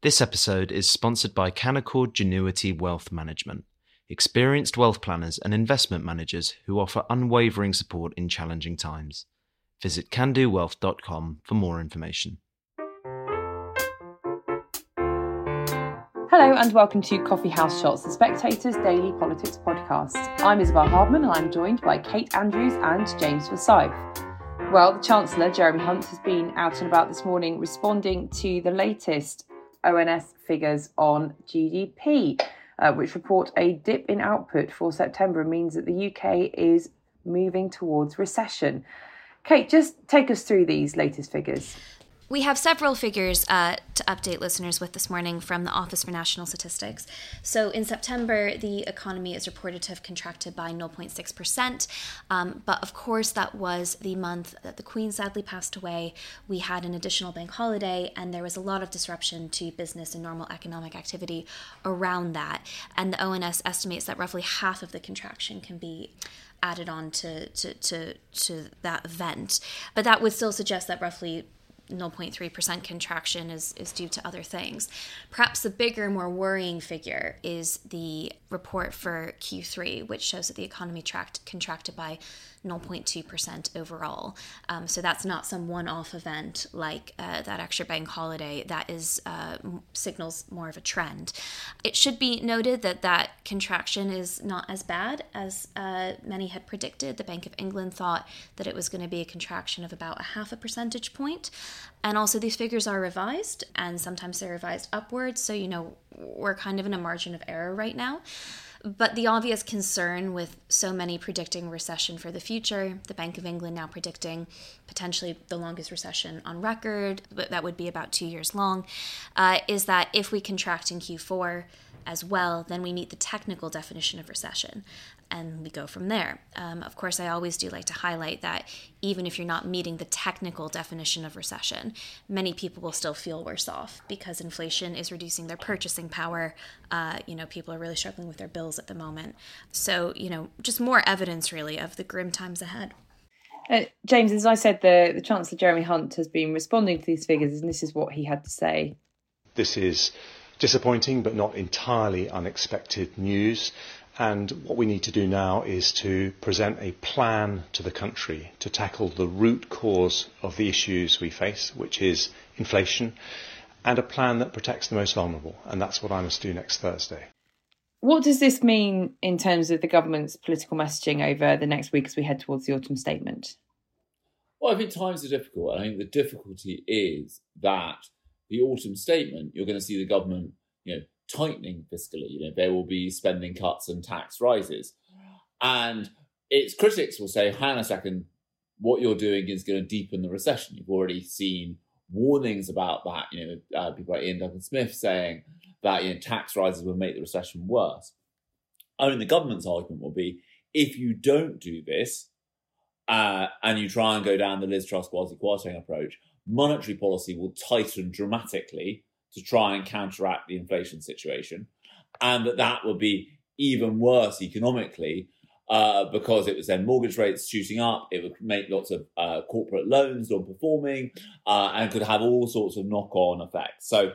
This episode is sponsored by Canaccord Genuity Wealth Management, experienced wealth planners and investment managers who offer unwavering support in challenging times. Visit candowealth.com for more information. Hello and welcome to Coffee House Shots, the Spectator's daily politics podcast. I'm Isabel Hardman and I'm joined by Kate Andrews and James Forsyth. Well, the Chancellor, Jeremy Hunt, has been out and about this morning responding to the latest ONS figures on GDP, uh, which report a dip in output for September means that the UK is moving towards recession. Kate, just take us through these latest figures. We have several figures uh, to update listeners with this morning from the Office for National Statistics. So, in September, the economy is reported to have contracted by 0.6%. Um, but of course, that was the month that the Queen sadly passed away. We had an additional bank holiday, and there was a lot of disruption to business and normal economic activity around that. And the ONS estimates that roughly half of the contraction can be added on to, to, to, to that event. But that would still suggest that roughly 0.3% contraction is, is due to other things. Perhaps the bigger, more worrying figure is the report for Q3, which shows that the economy contracted by 0.2% overall. Um, so that's not some one off event like uh, that extra bank holiday. That is uh, signals more of a trend. It should be noted that that contraction is not as bad as uh, many had predicted. The Bank of England thought that it was going to be a contraction of about a half a percentage point. And also, these figures are revised, and sometimes they're revised upwards. So, you know, we're kind of in a margin of error right now. But the obvious concern with so many predicting recession for the future, the Bank of England now predicting potentially the longest recession on record, but that would be about two years long, uh, is that if we contract in Q4 as well, then we meet the technical definition of recession and we go from there. Um, of course, I always do like to highlight that even if you're not meeting the technical definition of recession, many people will still feel worse off because inflation is reducing their purchasing power. Uh, you know, people are really struggling with their bills at the moment. So, you know, just more evidence really of the grim times ahead. Uh, James, as I said, the, the Chancellor Jeremy Hunt has been responding to these figures, and this is what he had to say. This is disappointing but not entirely unexpected news. And what we need to do now is to present a plan to the country to tackle the root cause of the issues we face, which is inflation, and a plan that protects the most vulnerable. And that's what I must do next Thursday. What does this mean in terms of the government's political messaging over the next week as we head towards the autumn statement? Well, I think times are difficult. I think the difficulty is that the autumn statement, you're going to see the government, you know, tightening fiscally. You know, there will be spending cuts and tax rises. And its critics will say, hang on a second, what you're doing is going to deepen the recession. You've already seen warnings about that. You know, uh, people like Iain Duncan Smith saying that you know tax rises will make the recession worse. I mean, the government's argument will be if you don't do this uh, and you try and go down the Liz Truss Kwasi Kwarteng approach, monetary policy will tighten dramatically to try and counteract the inflation situation, and that that would be even worse economically uh, because it was then mortgage rates shooting up. It would make lots of uh, corporate loans non-performing uh, and could have all sorts of knock-on effects. So,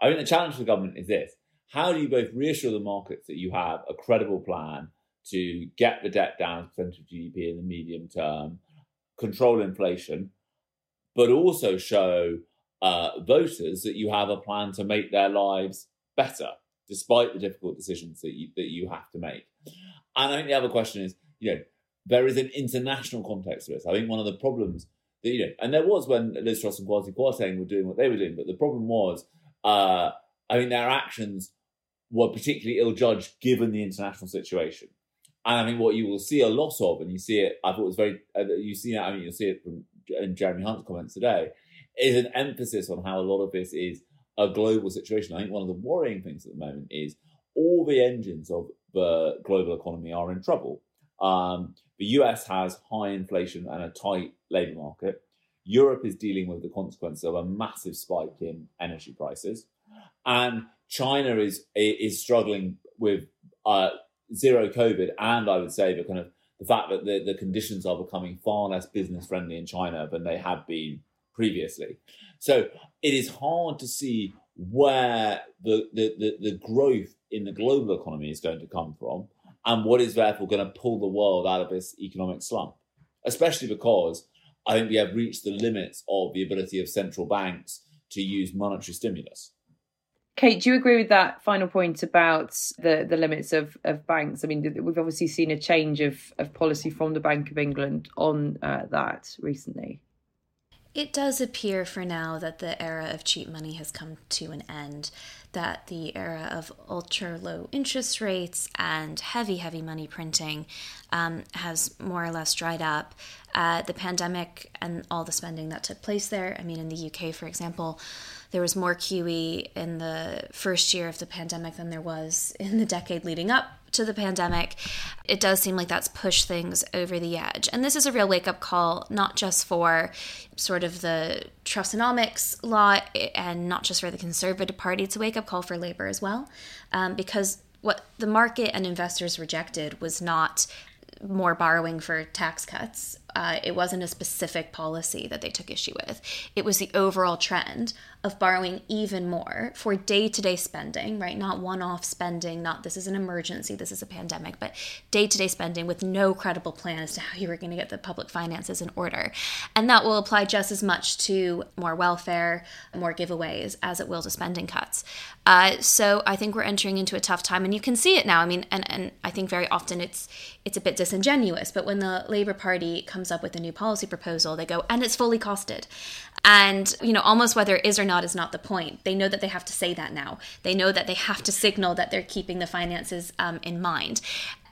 I think the challenge for the government is this: How do you both reassure the markets that you have a credible plan to get the debt down as a percentage of GDP in the medium term, control inflation, but also show uh, voters that you have a plan to make their lives better, despite the difficult decisions that you, that you have to make. And I think the other question is, you know, there is an international context to this. I think one of the problems that, you know, and there was when Liz Truss and Kwasi Kwarteng were doing what they were doing, but the problem was, uh, I mean, their actions were particularly ill judged given the international situation. And I think what you will see a lot of, and you see it, I thought it was very, uh, you see it, I mean, you'll see it from in Jeremy Hunt's comments today, is an emphasis on how a lot of this is a global situation. I think one of the worrying things at the moment is all the engines of the global economy are in trouble. Um, the US has high inflation and a tight labour market. Europe is dealing with the consequence of a massive spike in energy prices, and China is is struggling with uh, zero COVID, and I would say the kind of the fact that the, the conditions are becoming far less business friendly in China than they have been previously. So it is hard to see where the, the, the, the growth in the global economy is going to come from and what is therefore going to pull the world out of this economic slump, especially because I think we have reached the limits of the ability of central banks to use monetary stimulus. Kate, do you agree with that final point about the, the limits of, of banks? I mean, we've obviously seen a change of, of policy from the Bank of England on uh, that recently. It does appear for now that the era of cheap money has come to an end, that the era of ultra low interest rates and heavy, heavy money printing um, has more or less dried up. Uh, the pandemic and all the spending that took place there, I mean, in the UK, for example, there was more QE in the first year of the pandemic than there was in the decade leading up to the pandemic, it does seem like that's pushed things over the edge. And this is a real wake up call, not just for sort of the Trussonomics law and not just for the Conservative Party, it's a wake up call for Labour as well. Um, because what the market and investors rejected was not more borrowing for tax cuts. Uh, it wasn't a specific policy that they took issue with. It was the overall trend of borrowing even more for day to day spending, right? Not one off spending, not this is an emergency, this is a pandemic, but day to day spending with no credible plan as to how you were going to get the public finances in order. And that will apply just as much to more welfare, more giveaways, as it will to spending cuts. Uh, so I think we're entering into a tough time, and you can see it now. I mean, and, and I think very often it's it's a bit disingenuous, but when the Labour Party comes up with a new policy proposal, they go, and it's fully costed. And, you know, almost whether it is or not is not the point. They know that they have to say that now. They know that they have to signal that they're keeping the finances um, in mind.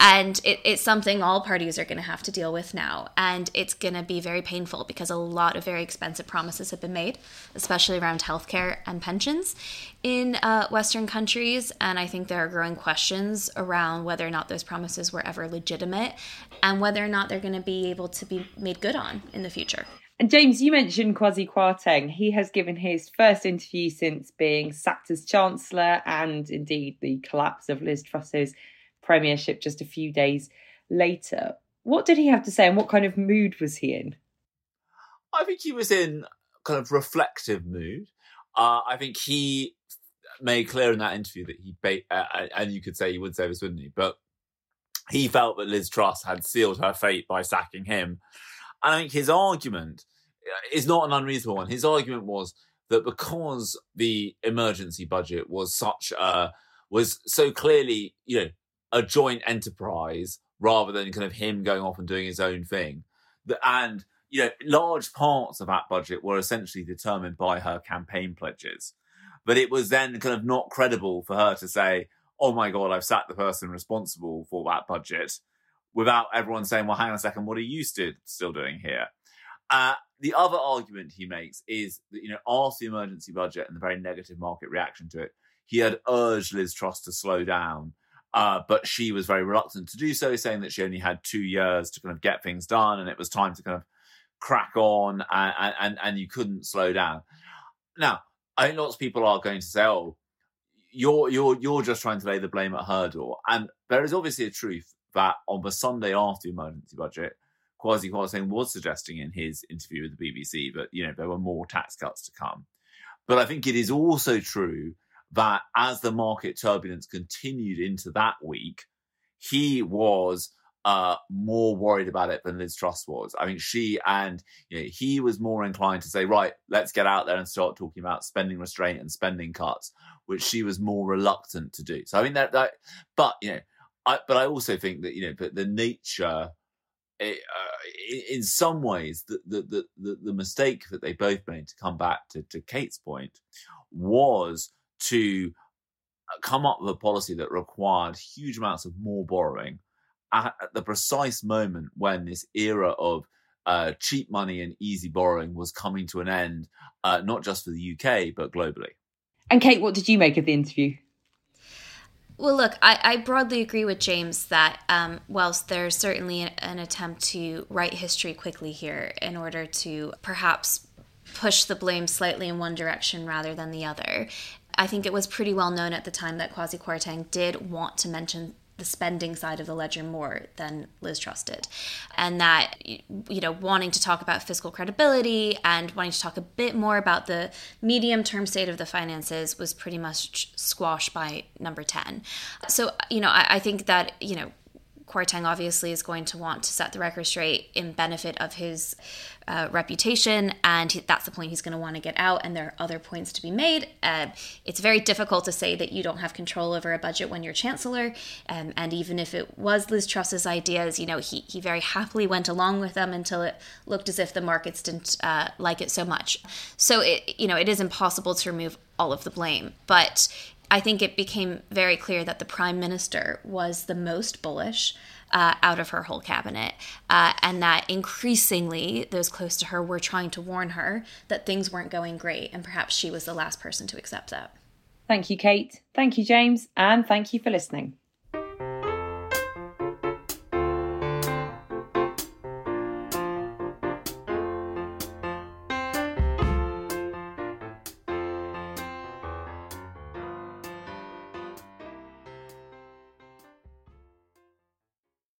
And it, it's something all parties are going to have to deal with now. And it's going to be very painful because a lot of very expensive promises have been made, especially around healthcare and pensions in uh, Western countries. And I think there are growing questions around whether or not those promises were ever legitimate and whether or not they're going to be able to be made good on in the future. And James, you mentioned Kwasi Kwarteng. He has given his first interview since being sacked as Chancellor and indeed the collapse of Liz Truss's premiership just a few days later. What did he have to say and what kind of mood was he in? I think he was in kind of reflective mood. Uh, I think he made clear in that interview that he, ba- uh, uh and you could say he would say this, wouldn't he? But he felt that Liz Truss had sealed her fate by sacking him. And I think his argument uh, is not an unreasonable one. His argument was that because the emergency budget was such a was so clearly, you know, a joint enterprise rather than kind of him going off and doing his own thing. And you know, large parts of that budget were essentially determined by her campaign pledges. But it was then kind of not credible for her to say, "Oh my God, I've sacked the person responsible for that budget," without everyone saying, well, hang on a second, what are you st- still doing here? Uh, the other argument he makes is that, you know, after the emergency budget and the very negative market reaction to it, he had urged Liz Truss to slow down, uh, but she was very reluctant to do so, saying that she only had two years to kind of get things done and it was time to kind of crack on and, and, and you couldn't slow down. Now, I think lots of people are going to say, oh, you're you're you're just trying to lay the blame at her door. And there is obviously a truth that on the Sunday after the emergency budget, Kwasi Kwarteng was suggesting in his interview with the BBC that you know there were more tax cuts to come. But I think it is also true that as the market turbulence continued into that week, he was uh, more worried about it than Liz Truss was. I mean, she and you know, he was more inclined to say, right, let's get out there and start talking about spending restraint and spending cuts, which she was more reluctant to do. So I mean that that, but you know, I, but I also think that you know, but the nature, eh, uh, in some ways, the, the the the mistake that they both made to come back to, to Kate's point was to uh, come up with a policy that required huge amounts of more borrowing at, at the precise moment when this era of uh, cheap money and easy borrowing was coming to an end, uh, not just for the UK but globally. And Kate, what did you make of the interview? Well, look, I, I, broadly agree with James that um, whilst there's certainly an attempt to write history quickly here in order to perhaps push the blame slightly in one direction rather than the other, I think it was pretty well known at the time that Kwasi Kwarteng did want to mention the spending side of the ledger more than Liz Truss did. And that, you know, wanting to talk about fiscal credibility and wanting to talk a bit more about the medium term state of the finances was pretty much squashed by number 10. So, you know, I, I think that, you know, Kwarteng obviously is going to want to set the record straight in benefit of his uh, reputation, and he, that's the point he's going to want to get out. And there are other points to be made. Uh, it's very difficult to say that you don't have control over a budget when you're chancellor, um, and even if it was Liz Truss's ideas, you know, he he very happily went along with them until it looked as if the markets didn't uh, like it so much. So it you know it is impossible to remove all of the blame, but I think it became very clear that the prime minister was the most bullish uh, out of her whole cabinet, uh, and that increasingly those close to her were trying to warn her that things weren't going great, and perhaps she was the last person to accept that. Thank you, Kate. Thank you, James. And thank you for listening.